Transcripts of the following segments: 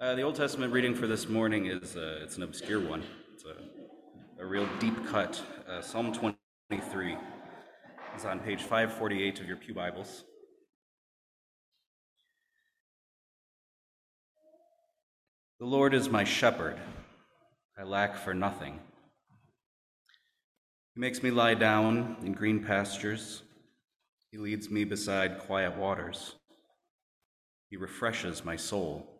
Uh, the Old Testament reading for this morning is uh, it's an obscure one. It's a, a real deep cut. Uh, Psalm 23 is on page 548 of your Pew Bibles. The Lord is my shepherd. I lack for nothing. He makes me lie down in green pastures. He leads me beside quiet waters. He refreshes my soul.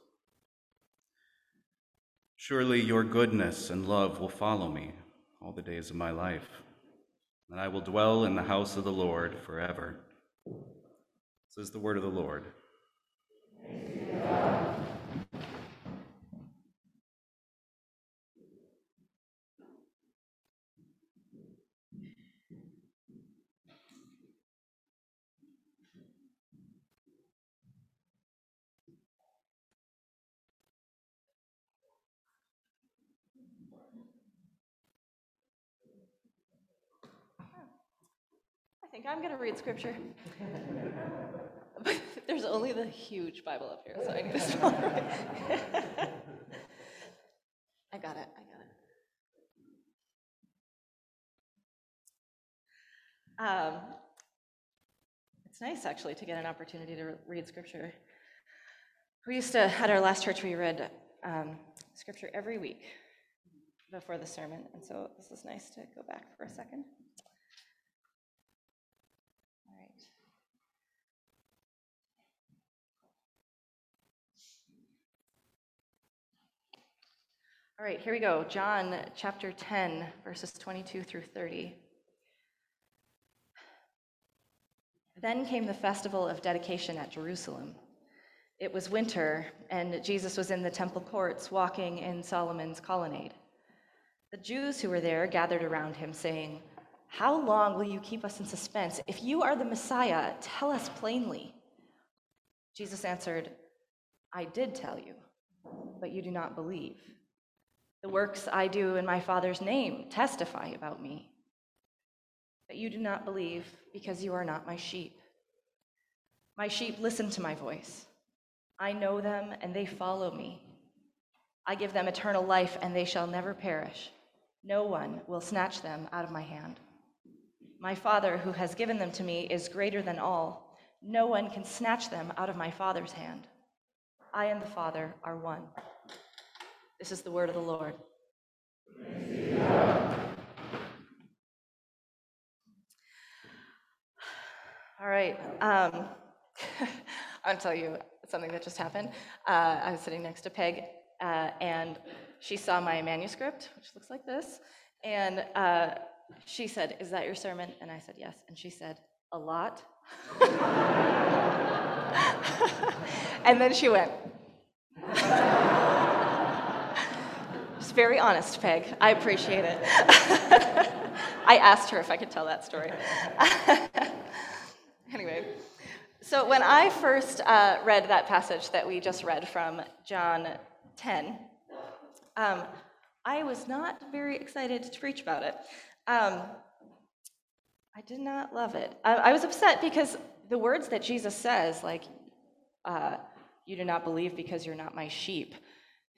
Surely your goodness and love will follow me all the days of my life, and I will dwell in the house of the Lord forever. This is the word of the Lord. Think I'm going to read scripture. There's only the huge Bible up here, so I need a smaller one. I got it. I got it. Um, it's nice, actually, to get an opportunity to read scripture. We used to, at our last church, we read um, scripture every week before the sermon, and so this is nice to go back for a second. All right, here we go. John chapter 10, verses 22 through 30. Then came the festival of dedication at Jerusalem. It was winter, and Jesus was in the temple courts walking in Solomon's colonnade. The Jews who were there gathered around him, saying, How long will you keep us in suspense? If you are the Messiah, tell us plainly. Jesus answered, I did tell you, but you do not believe. Works I do in my Father's name testify about me. But you do not believe because you are not my sheep. My sheep listen to my voice. I know them and they follow me. I give them eternal life and they shall never perish. No one will snatch them out of my hand. My Father, who has given them to me, is greater than all. No one can snatch them out of my Father's hand. I and the Father are one. This is the word of the Lord. All right. Um, I'll tell you something that just happened. Uh, I was sitting next to Peg, uh, and she saw my manuscript, which looks like this, and uh, she said, Is that your sermon? And I said, Yes. And she said, A lot. and then she went, very honest, Peg. I appreciate it. I asked her if I could tell that story. anyway, so when I first uh, read that passage that we just read from John 10, um, I was not very excited to preach about it. Um, I did not love it. I, I, was upset because the words that Jesus says, like, uh, you do not believe because you're not my sheep,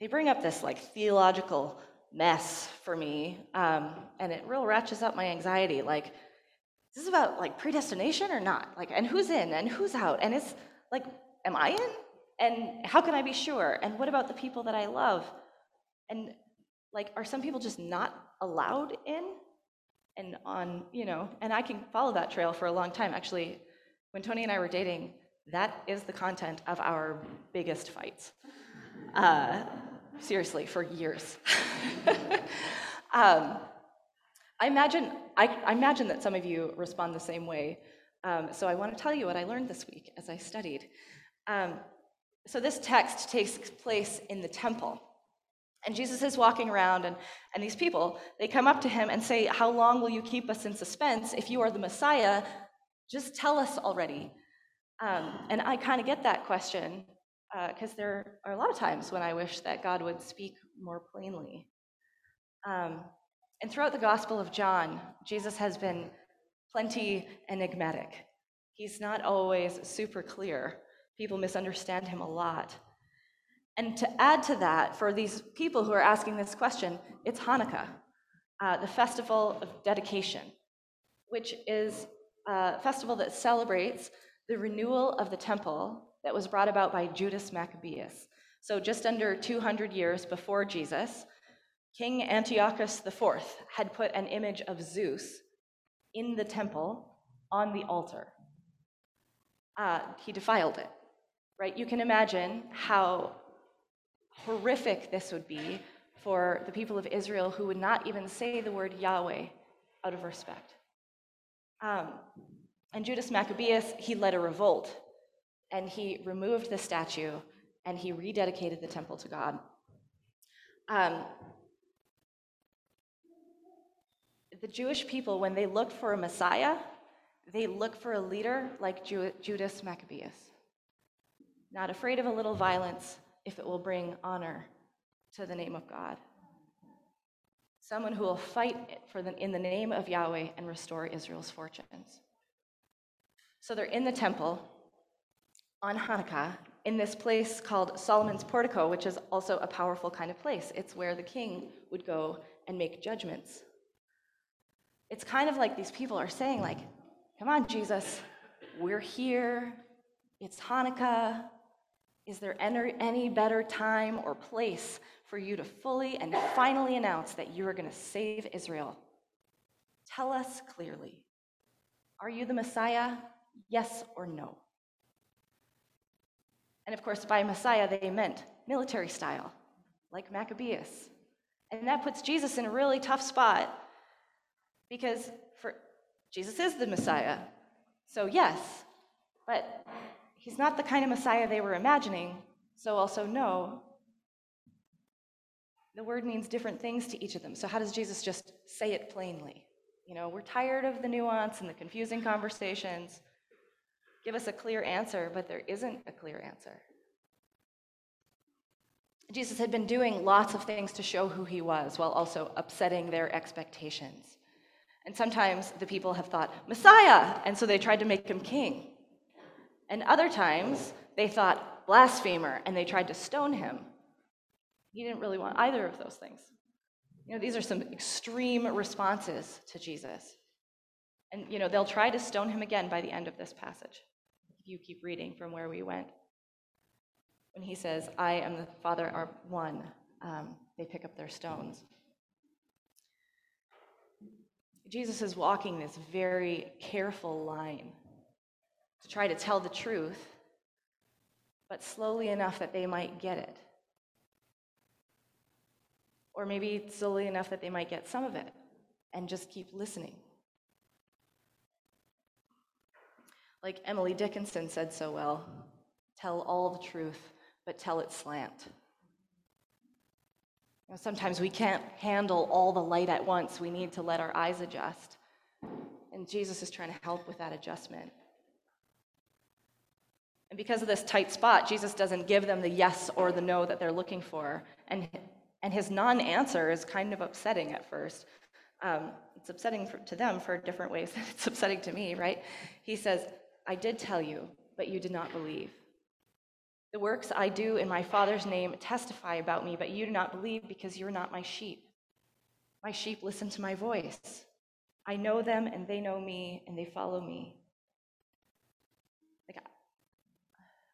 they bring up this like theological mess for me, um, and it real ratchets up my anxiety. Like, is this about like predestination or not? Like, and who's in and who's out? And it's like, am I in? And how can I be sure? And what about the people that I love? And like, are some people just not allowed in? And on, you know, and I can follow that trail for a long time. Actually, when Tony and I were dating, that is the content of our biggest fights. Uh, seriously, for years. um, I imagine, I, I, imagine that some of you respond the same way. Um, so I want to tell you what I learned this week as I studied. Um, So this text takes place in the temple. And Jesus is walking around, and, and these people, they come up to him and say, How long will you keep us in suspense? If you are the Messiah, just tell us already. Um, and I kind of get that question because uh, there are a lot of times when I wish that God would speak more plainly. Um, and throughout the Gospel of John, Jesus has been plenty enigmatic. He's not always super clear. People misunderstand him a lot. And to add to that, for these people who are asking this question, it's Hanukkah, uh, the festival of dedication, which is a festival that celebrates the renewal of the temple that was brought about by Judas Maccabeus. So, just under 200 years before Jesus, King Antiochus IV had put an image of Zeus in the temple on the altar. Uh, he defiled it, right? You can imagine how horrific this would be for the people of Israel who would not even say the word Yahweh out of respect. Um, and Judas Maccabeus, he led a revolt and he removed the statue and he rededicated the temple to God. Um, the Jewish people, when they looked for a Messiah, they looked for a leader like Ju- Judas Maccabeus, not afraid of a little violence if it will bring honor to the name of God. Someone who will fight for the, in the name of Yahweh and restore Israel's fortunes. So they're in the temple on Hanukkah in this place called Solomon's Portico, which is also a powerful kind of place. It's where the king would go and make judgments. It's kind of like these people are saying, like, come on, Jesus, we're here. It's Hanukkah. Is there any better time or place for you to fully and finally announce that you are going to save Israel? Tell us clearly. Are you the Messiah? Yes or no? And of course, by Messiah, they meant military style, like Maccabeus. And that puts Jesus in a really tough spot because for Jesus is the Messiah. So, yes, but he's not the kind of Messiah they were imagining. So, also, no. The word means different things to each of them. So, how does Jesus just say it plainly? You know, we're tired of the nuance and the confusing conversations give us a clear answer, but there isn't a clear answer. Jesus had been doing lots of things to show who he was while also upsetting their expectations. And sometimes the people have thought, Messiah! And so they tried to make him king. And other times they thought, blasphemer, and they tried to stone him. He didn't really want either of those things. You know, these are some extreme responses to Jesus. And, you know, they'll try to stone him again by the end of this passage you keep reading from where we went. When he says, I am the Father are one, um, they pick up their stones. Jesus is walking this very careful line to try to tell the truth, but slowly enough that they might get it. Or maybe slowly enough that they might get some of it and just keep listening. Like Emily Dickinson said so well tell all the truth, but tell it slant. You know, sometimes we can't handle all the light at once. We need to let our eyes adjust. And Jesus is trying to help with that adjustment. And because of this tight spot, Jesus doesn't give them the yes or the no that they're looking for. And, and his non answer is kind of upsetting at first. Um, it's upsetting for, to them for different ways than it's upsetting to me, right? He says, I did tell you, but you did not believe. The works I do in my Father's name testify about me, but you do not believe because you're not my sheep. My sheep listen to my voice. I know them and they know me and they follow me. Like,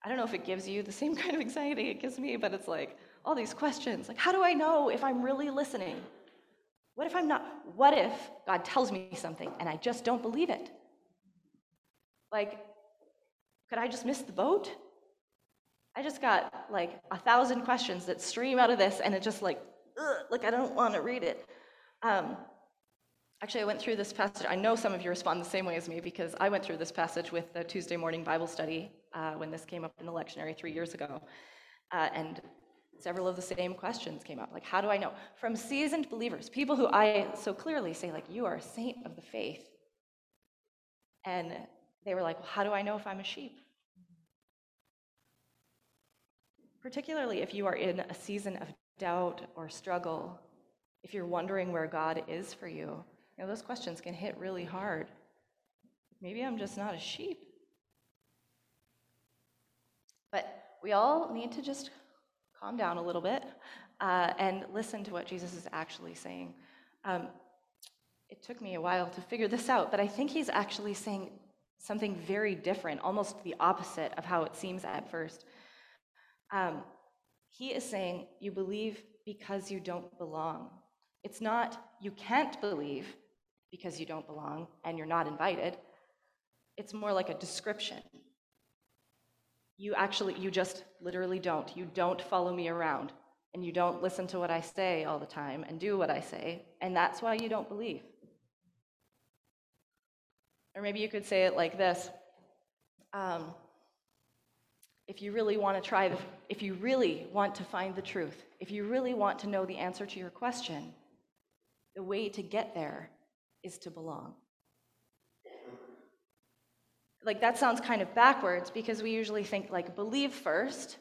I don't know if it gives you the same kind of anxiety it gives me, but it's like all these questions. Like, how do I know if I'm really listening? What if I'm not? What if God tells me something and I just don't believe it? Like, could I just miss the boat? I just got like a thousand questions that stream out of this, and it just like, ugh, like I don't want to read it. Um, actually, I went through this passage. I know some of you respond the same way as me because I went through this passage with the Tuesday morning Bible study uh, when this came up in the lectionary three years ago. Uh, and several of the same questions came up like, how do I know? From seasoned believers, people who I so clearly say, like, you are a saint of the faith. And they were like, well, how do I know if I'm a sheep? Particularly if you are in a season of doubt or struggle, if you're wondering where God is for you, you know, those questions can hit really hard. Maybe I'm just not a sheep. But we all need to just calm down a little bit uh, and listen to what Jesus is actually saying. Um, it took me a while to figure this out, but I think he's actually saying something very different, almost the opposite of how it seems at first. Um, he is saying, You believe because you don't belong. It's not, you can't believe because you don't belong and you're not invited. It's more like a description. You actually, you just literally don't. You don't follow me around and you don't listen to what I say all the time and do what I say, and that's why you don't believe. Or maybe you could say it like this um, If you really want to try, the, if you really want to find the truth, if you really want to know the answer to your question, the way to get there is to belong. Like that sounds kind of backwards because we usually think like believe first,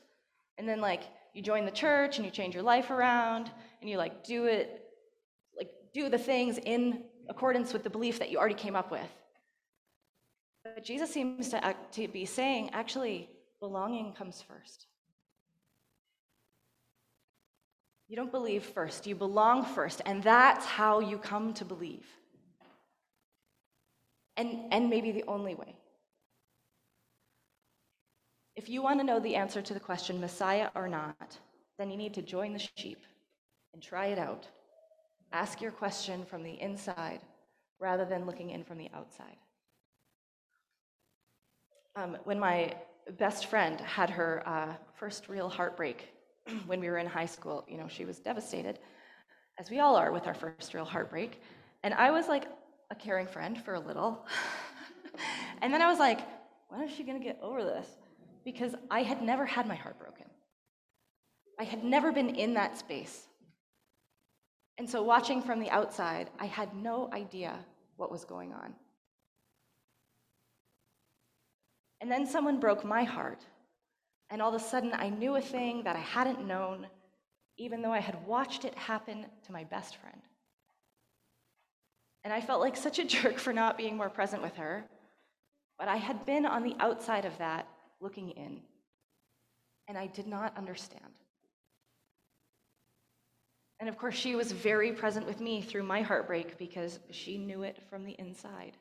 and then like you join the church and you change your life around and you like do it, like do the things in accordance with the belief that you already came up with. But Jesus seems to, act, to be saying, actually, belonging comes first. You don't believe first, you belong first, and that's how you come to believe. And, and maybe the only way. If you want to know the answer to the question, Messiah or not, then you need to join the sheep and try it out. Ask your question from the inside rather than looking in from the outside. Um, when my best friend had her uh, first real heartbreak when we were in high school, you know, she was devastated, as we all are with our first real heartbreak. And I was like a caring friend for a little. and then I was like, when is she going to get over this? Because I had never had my heart broken. I had never been in that space. And so, watching from the outside, I had no idea what was going on. And then someone broke my heart, and all of a sudden I knew a thing that I hadn't known, even though I had watched it happen to my best friend. And I felt like such a jerk for not being more present with her, but I had been on the outside of that looking in, and I did not understand. And of course, she was very present with me through my heartbreak because she knew it from the inside.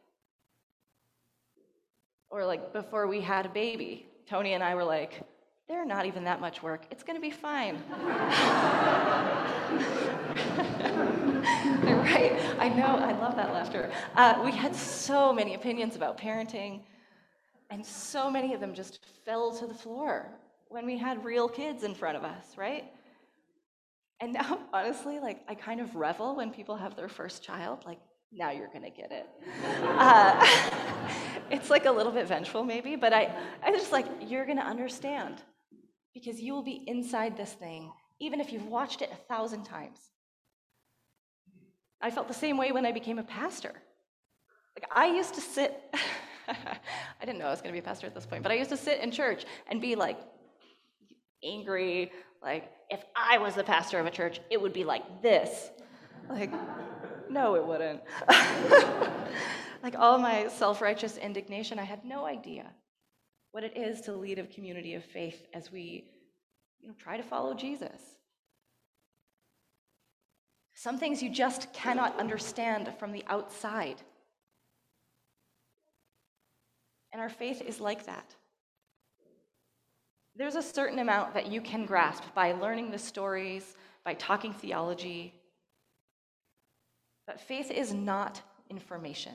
Or like before we had a baby, Tony and I were like, they're not even that much work. It's going to be fine. right? I know. I love that laughter. Uh, we had so many opinions about parenting, and so many of them just fell to the floor when we had real kids in front of us, right? And now, honestly, like I kind of revel when people have their first child. Like, now you're gonna get it. Uh, it's like a little bit vengeful, maybe, but I, I just like, you're gonna understand because you will be inside this thing, even if you've watched it a thousand times. I felt the same way when I became a pastor. Like, I used to sit, I didn't know I was gonna be a pastor at this point, but I used to sit in church and be like angry, like, if I was the pastor of a church, it would be like this. Like, no, it wouldn't. like all my self righteous indignation, I had no idea what it is to lead a community of faith as we you know, try to follow Jesus. Some things you just cannot understand from the outside. And our faith is like that. There's a certain amount that you can grasp by learning the stories, by talking theology, but faith is not information.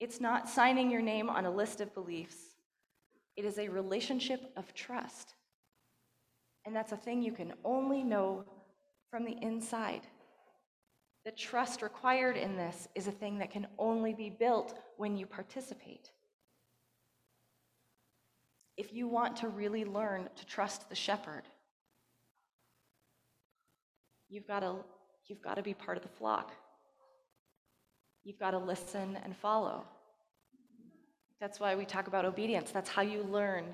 It's not signing your name on a list of beliefs. It is a relationship of trust. And that's a thing you can only know from the inside. The trust required in this is a thing that can only be built when you participate. if you want to really learn to trust the shepherd, you've got to you've got to be part of the flock. You've got to listen and follow. That's why we talk about obedience. That's how you learn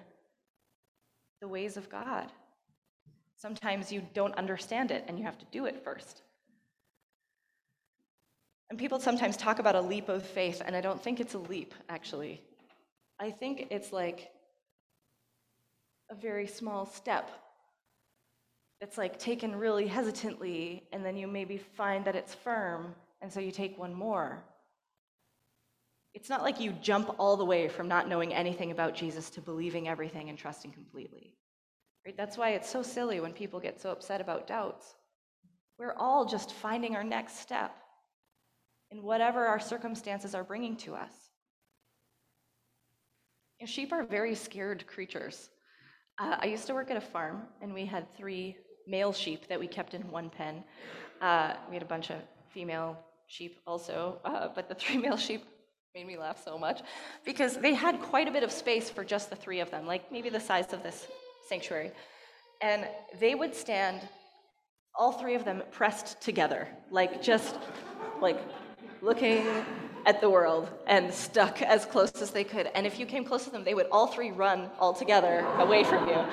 the ways of God. Sometimes you don't understand it and you have to do it first. And people sometimes talk about a leap of faith, and I don't think it's a leap, actually. I think it's like a very small step. It's like taken really hesitantly, and then you maybe find that it's firm, and so you take one more. It's not like you jump all the way from not knowing anything about Jesus to believing everything and trusting completely. Right? That's why it's so silly when people get so upset about doubts. We're all just finding our next step in whatever our circumstances are bringing to us. You know, sheep are very scared creatures. Uh, I used to work at a farm, and we had three male sheep that we kept in one pen. Uh, we had a bunch of female sheep also, uh, but the three male sheep made me laugh so much because they had quite a bit of space for just the three of them, like maybe the size of this sanctuary. And they would stand, all three of them pressed together, like just like looking at the world and stuck as close as they could. And if you came close to them, they would all three run all together away from you.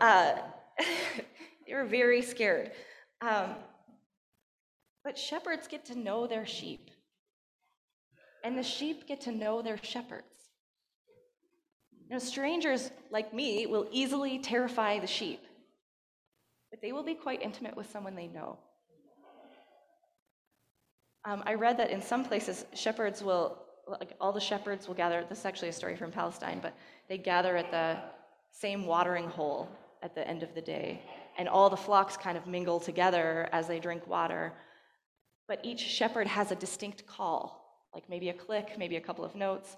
Uh, they were very scared. Um, but shepherds get to know their sheep, and the sheep get to know their shepherds. You know, strangers like me will easily terrify the sheep, but they will be quite intimate with someone they know. Um, I read that in some places, shepherds will, like all the shepherds will gather. This is actually a story from Palestine, but they gather at the same watering hole at the end of the day, and all the flocks kind of mingle together as they drink water. But each shepherd has a distinct call, like maybe a click, maybe a couple of notes.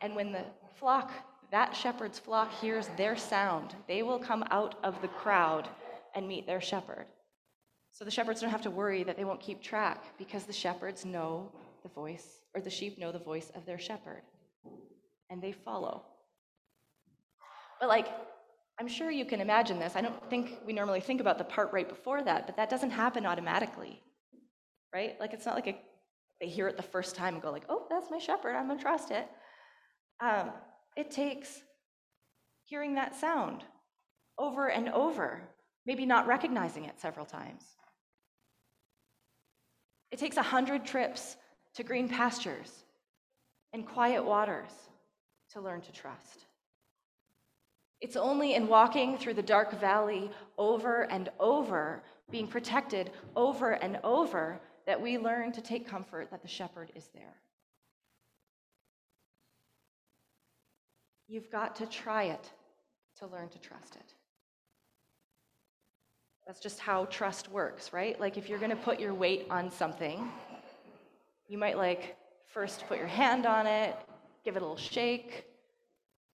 And when the flock, that shepherd's flock, hears their sound, they will come out of the crowd and meet their shepherd. So the shepherds don't have to worry that they won't keep track because the shepherds know the voice, or the sheep know the voice of their shepherd, and they follow. But, like, I'm sure you can imagine this. I don't think we normally think about the part right before that, but that doesn't happen automatically, right? Like, it's not like a, they hear it the first time and go, like, oh, that's my shepherd, I'm gonna trust it. Um, it takes hearing that sound over and over, maybe not recognizing it several times. It takes a hundred trips to green pastures and quiet waters to learn to trust. It's only in walking through the dark valley over and over, being protected over and over, that we learn to take comfort that the shepherd is there. You've got to try it to learn to trust it. That's just how trust works, right? Like if you're going to put your weight on something, you might like first put your hand on it, give it a little shake,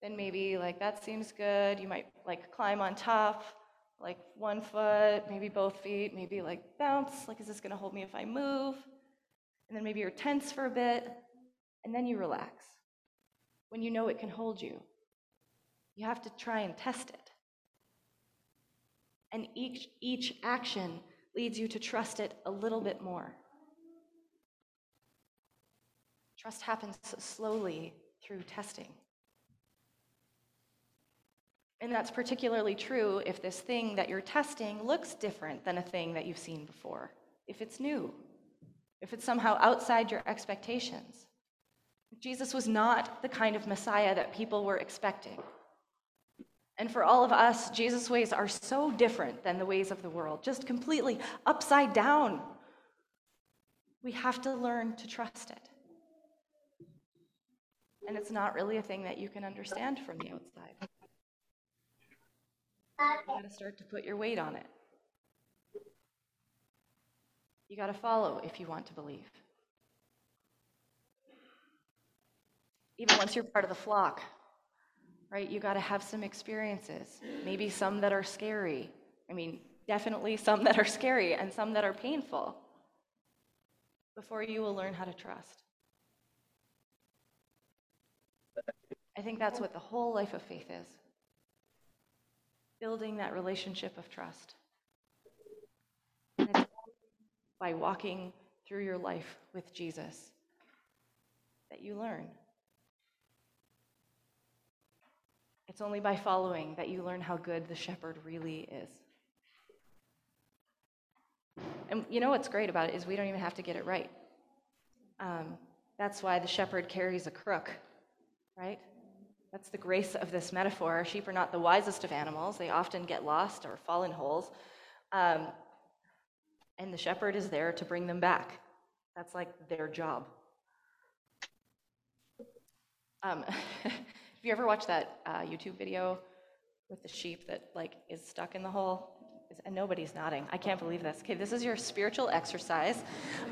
then maybe like that seems good. You might like climb on top, like one foot, maybe both feet, maybe like bounce, like is this going to hold me if I move? And then maybe you're tense for a bit, and then you relax. When you know it can hold you, you have to try and test it. And each, each action leads you to trust it a little bit more. Trust happens slowly through testing. And that's particularly true if this thing that you're testing looks different than a thing that you've seen before, if it's new, if it's somehow outside your expectations. Jesus was not the kind of Messiah that people were expecting. And for all of us, Jesus' ways are so different than the ways of the world, just completely upside down. We have to learn to trust it. And it's not really a thing that you can understand from the outside. You got to start to put your weight on it. You got to follow if you want to believe. Even once you're part of the flock, right? You got to have some experiences, maybe some that are scary. I mean, definitely some that are scary and some that are painful before you will learn how to trust. I think that's what the whole life of faith is. building that relationship of trust. By walking through your life with Jesus that you learn. It's only by following that you learn how good the shepherd really is. And you know what's great about it is we don't even have to get it right. Um, that's why the shepherd carries a crook, right? That's the grace of this metaphor. Our Sheep are not the wisest of animals, they often get lost or fall in holes. Um, and the shepherd is there to bring them back. That's like their job. Um, have you ever watched that uh, YouTube video with the sheep that like is stuck in the hole? And nobody's nodding. I can't believe this. Okay, this is your spiritual exercise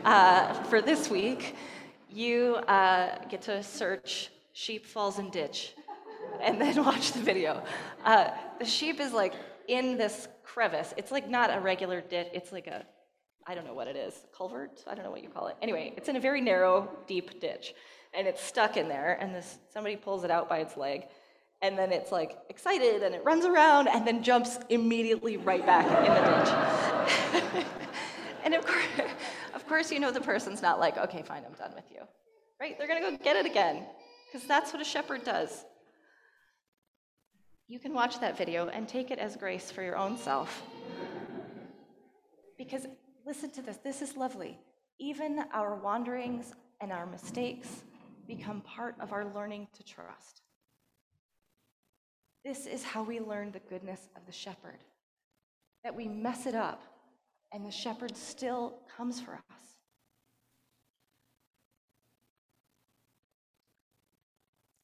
uh, for this week. You uh, get to search sheep falls in ditch and then watch the video. Uh, the sheep is like in this crevice. It's like not a regular ditch, it's like a, I don't know what it is, culvert? I don't know what you call it. Anyway, it's in a very narrow, deep ditch, and it's stuck in there, and this somebody pulls it out by its leg, and then it's like excited, and it runs around, and then jumps immediately right back in the ditch. and of course, of course, you know the person's not like, okay, fine, I'm done with you. Right? They're gonna go get it again, because that's what a shepherd does you can watch that video and take it as grace for your own self. Because listen to this this is lovely. Even our wanderings and our mistakes become part of our learning to trust. This is how we learn the goodness of the shepherd that we mess it up, and the shepherd still comes for us.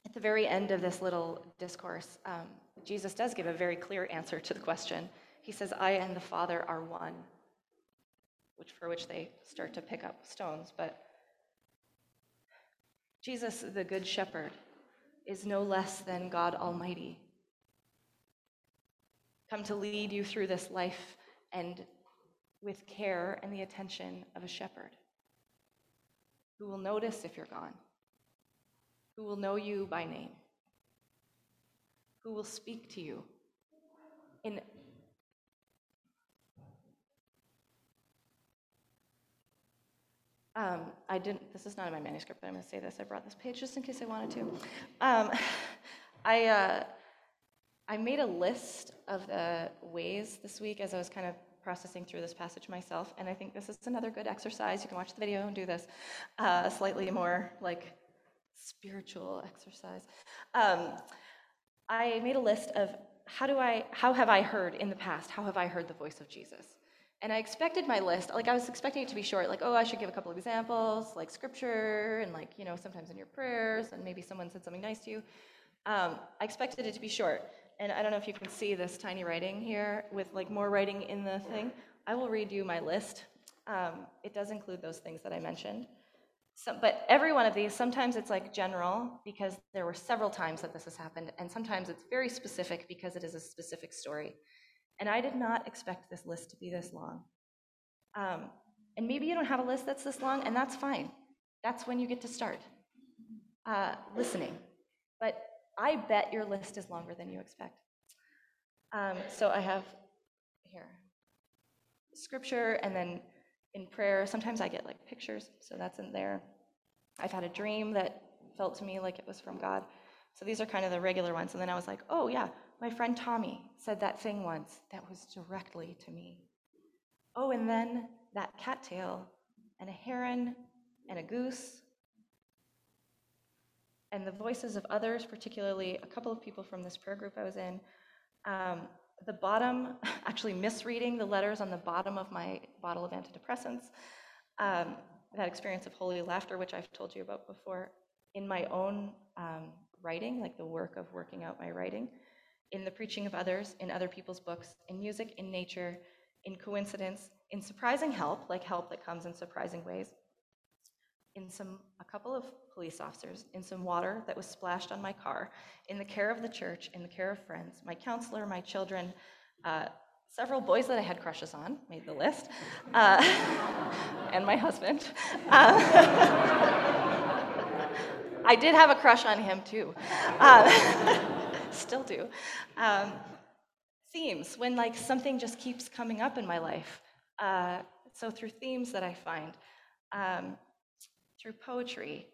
At the very end of this little discourse, um, Jesus does give a very clear answer to the question. He says, I and the Father are one, which for which they start to pick up stones. But Jesus, the Good Shepherd, is no less than God Almighty. Come to lead you through this life and with care and the attention of a shepherd who will notice if you're gone, who will know you by name who will speak to you in Um, I didn't, this is not in my manuscript, but I'm going to say this. I brought this page just in case I wanted to. Um, I, uh, I made a list of the ways this week as I was kind of processing through this passage myself, and I think this is another good exercise. You can watch the video and do this. Uh, slightly more like spiritual exercise. Um, I made a list of how do I how have I heard in the past? How have I heard the voice of Jesus? And I expected my list, like I was expecting it to be short, like, oh, I should give a couple of examples, like scripture, and like, you know, sometimes in your prayers, and maybe someone said something nice to you. Um, I expected it to be short. And I don't know if you can see this tiny writing here with like more writing in the thing. I will read you my list. Um, it does include those things that I mentioned. So, but every one of these, sometimes it's like general because there were several times that this has happened, and sometimes it's very specific because it is a specific story. And I did not expect this list to be this long. Um, and maybe you don't have a list that's this long, and that's fine. That's when you get to start uh, listening. But I bet your list is longer than you expect. Um, so I have here scripture and then in prayer, sometimes I get like pictures, so that's in there. I've had a dream that felt to me like it was from God. So these are kind of the regular ones. And then I was like, oh, yeah, my friend Tommy said that thing once that was directly to me. Oh, and then that cattail and a heron and a goose and the voices of others, particularly a couple of people from this prayer group I was in, um, the bottom, actually misreading the letters on the bottom of my bottle of antidepressants, um, that experience of holy laughter, which I've told you about before, in my own um, writing, like the work of working out my writing, in the preaching of others, in other people's books, in music, in nature, in coincidence, in surprising help, like help that comes in surprising ways, in some a couple of police officers, in some water that was splashed on my car, in the care of the church, in the care of friends, my counselor, my children, uh, several boys that I had crushes on made the list, uh, and my husband. Uh, I did have a crush on him too, uh, still do. Um, themes when like something just keeps coming up in my life. Uh, so through themes that I find, um, through poetry,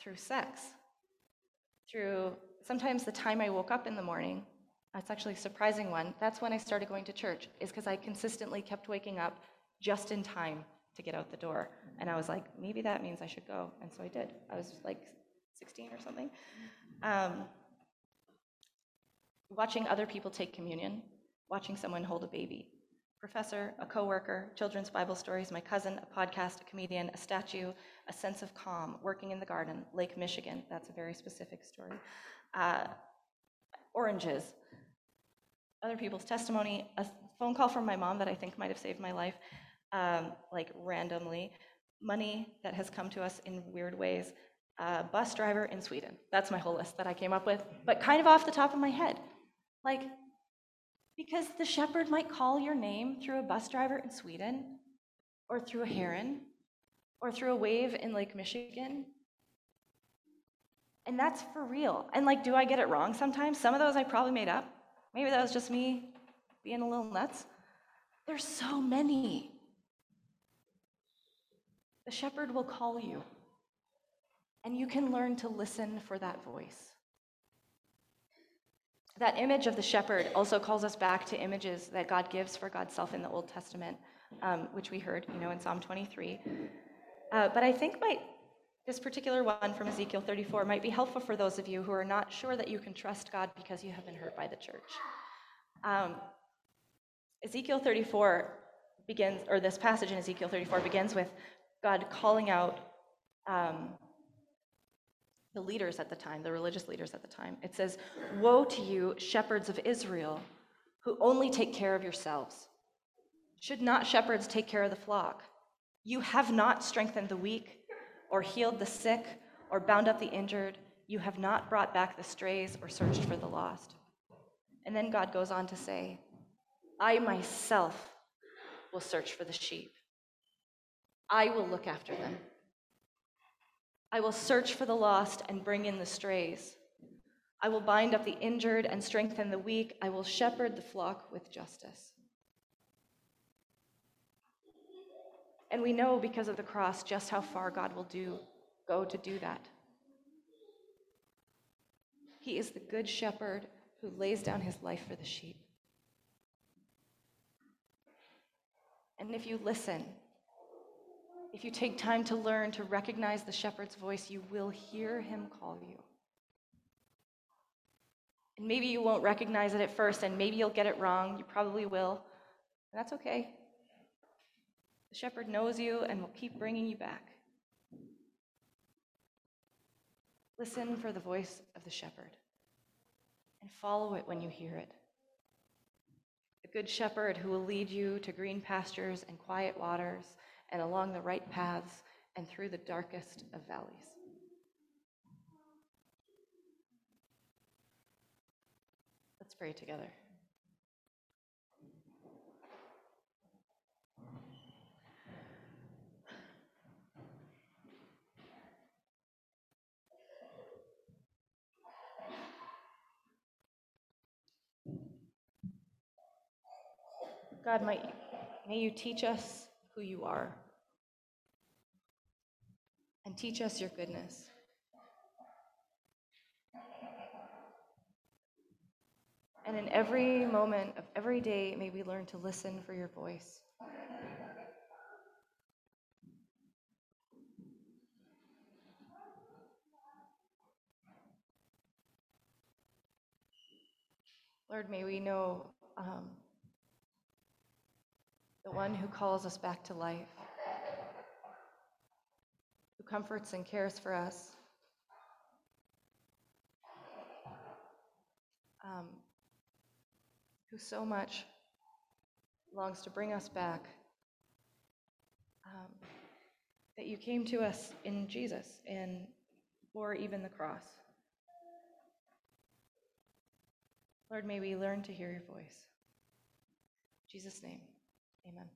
through sex, through sometimes the time I woke up in the morning. That's actually a surprising one. That's when I started going to church, is because I consistently kept waking up just in time to get out the door. And I was like, maybe that means I should go. And so I did. I was like 16 or something. Um, watching other people take communion, watching someone hold a baby. Professor, a coworker, children's Bible stories, my cousin, a podcast, a comedian, a statue, a sense of calm, working in the garden, Lake Michigan, that's a very specific story. Uh, oranges, other people's testimony, a phone call from my mom that I think might have saved my life, um, like randomly, money that has come to us in weird ways, a bus driver in Sweden. That's my whole list that I came up with, but kind of off the top of my head. Like, because the shepherd might call your name through a bus driver in Sweden, or through a heron, or through a wave in Lake Michigan. And that's for real. And like, do I get it wrong sometimes? Some of those I probably made up. Maybe that was just me being a little nuts. There's so many. The shepherd will call you, and you can learn to listen for that voice. That image of the shepherd also calls us back to images that God gives for God's self in the Old Testament, um, which we heard, you know, in Psalm 23. Uh, but I think my, this particular one from Ezekiel 34 might be helpful for those of you who are not sure that you can trust God because you have been hurt by the church. Um, Ezekiel 34 begins, or this passage in Ezekiel 34 begins with God calling out um, the leaders at the time, the religious leaders at the time. It says, Woe to you, shepherds of Israel, who only take care of yourselves. Should not shepherds take care of the flock? You have not strengthened the weak, or healed the sick, or bound up the injured. You have not brought back the strays, or searched for the lost. And then God goes on to say, I myself will search for the sheep. I will look after them. I will search for the lost and bring in the strays. I will bind up the injured and strengthen the weak. I will shepherd the flock with justice. And we know because of the cross just how far God will do go to do that. He is the good shepherd who lays down his life for the sheep. And if you listen, if you take time to learn to recognize the shepherd's voice, you will hear him call you. And maybe you won't recognize it at first, and maybe you'll get it wrong. You probably will. That's okay. The shepherd knows you and will keep bringing you back. Listen for the voice of the shepherd and follow it when you hear it. The good shepherd who will lead you to green pastures and quiet waters and along the right paths and through the darkest of valleys. Let's pray together. God, may, may you teach us who you are and teach us your goodness. And in every moment of every day, may we learn to listen for your voice. Lord, may we know um, the one who calls us back to life, who comforts and cares for us, um, who so much longs to bring us back, um, that you came to us in Jesus and bore even the cross. Lord, may we learn to hear your voice. In Jesus' name. Amen.